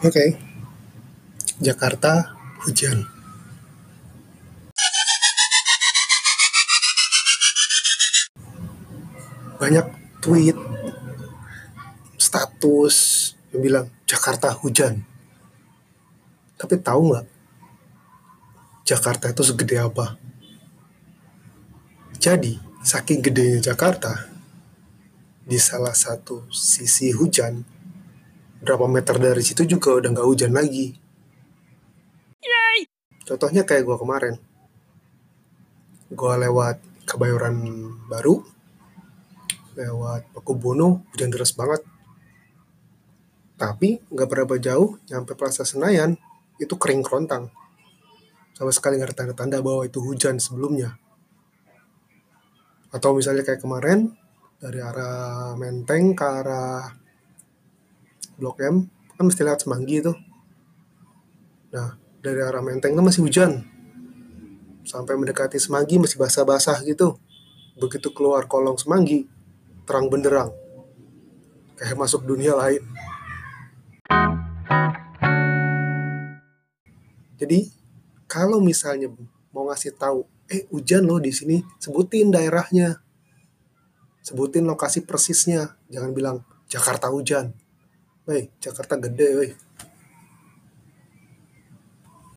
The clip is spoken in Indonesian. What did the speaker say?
Oke, Jakarta hujan. Banyak tweet, status yang bilang Jakarta hujan. Tapi tahu nggak Jakarta itu segede apa? Jadi, saking gedenya Jakarta, di salah satu sisi hujan, berapa meter dari situ juga udah nggak hujan lagi. Contohnya kayak gua kemarin. Gua lewat Kebayoran Baru, lewat Pakubono, hujan deras banget. Tapi nggak berapa jauh, nyampe Plaza Senayan, itu kering kerontang. Sama sekali nggak ada tanda-tanda bahwa itu hujan sebelumnya. Atau misalnya kayak kemarin, dari arah Menteng ke arah Blok M, kan mesti lewat Semanggi itu. Nah, dari arah Menteng itu masih hujan. Sampai mendekati Semanggi masih basah-basah gitu. Begitu keluar kolong Semanggi, terang benderang. Kayak masuk dunia lain. Jadi, kalau misalnya mau ngasih tahu, eh hujan loh di sini, sebutin daerahnya. Sebutin lokasi persisnya. Jangan bilang Jakarta hujan. Woi, Jakarta gede, woi.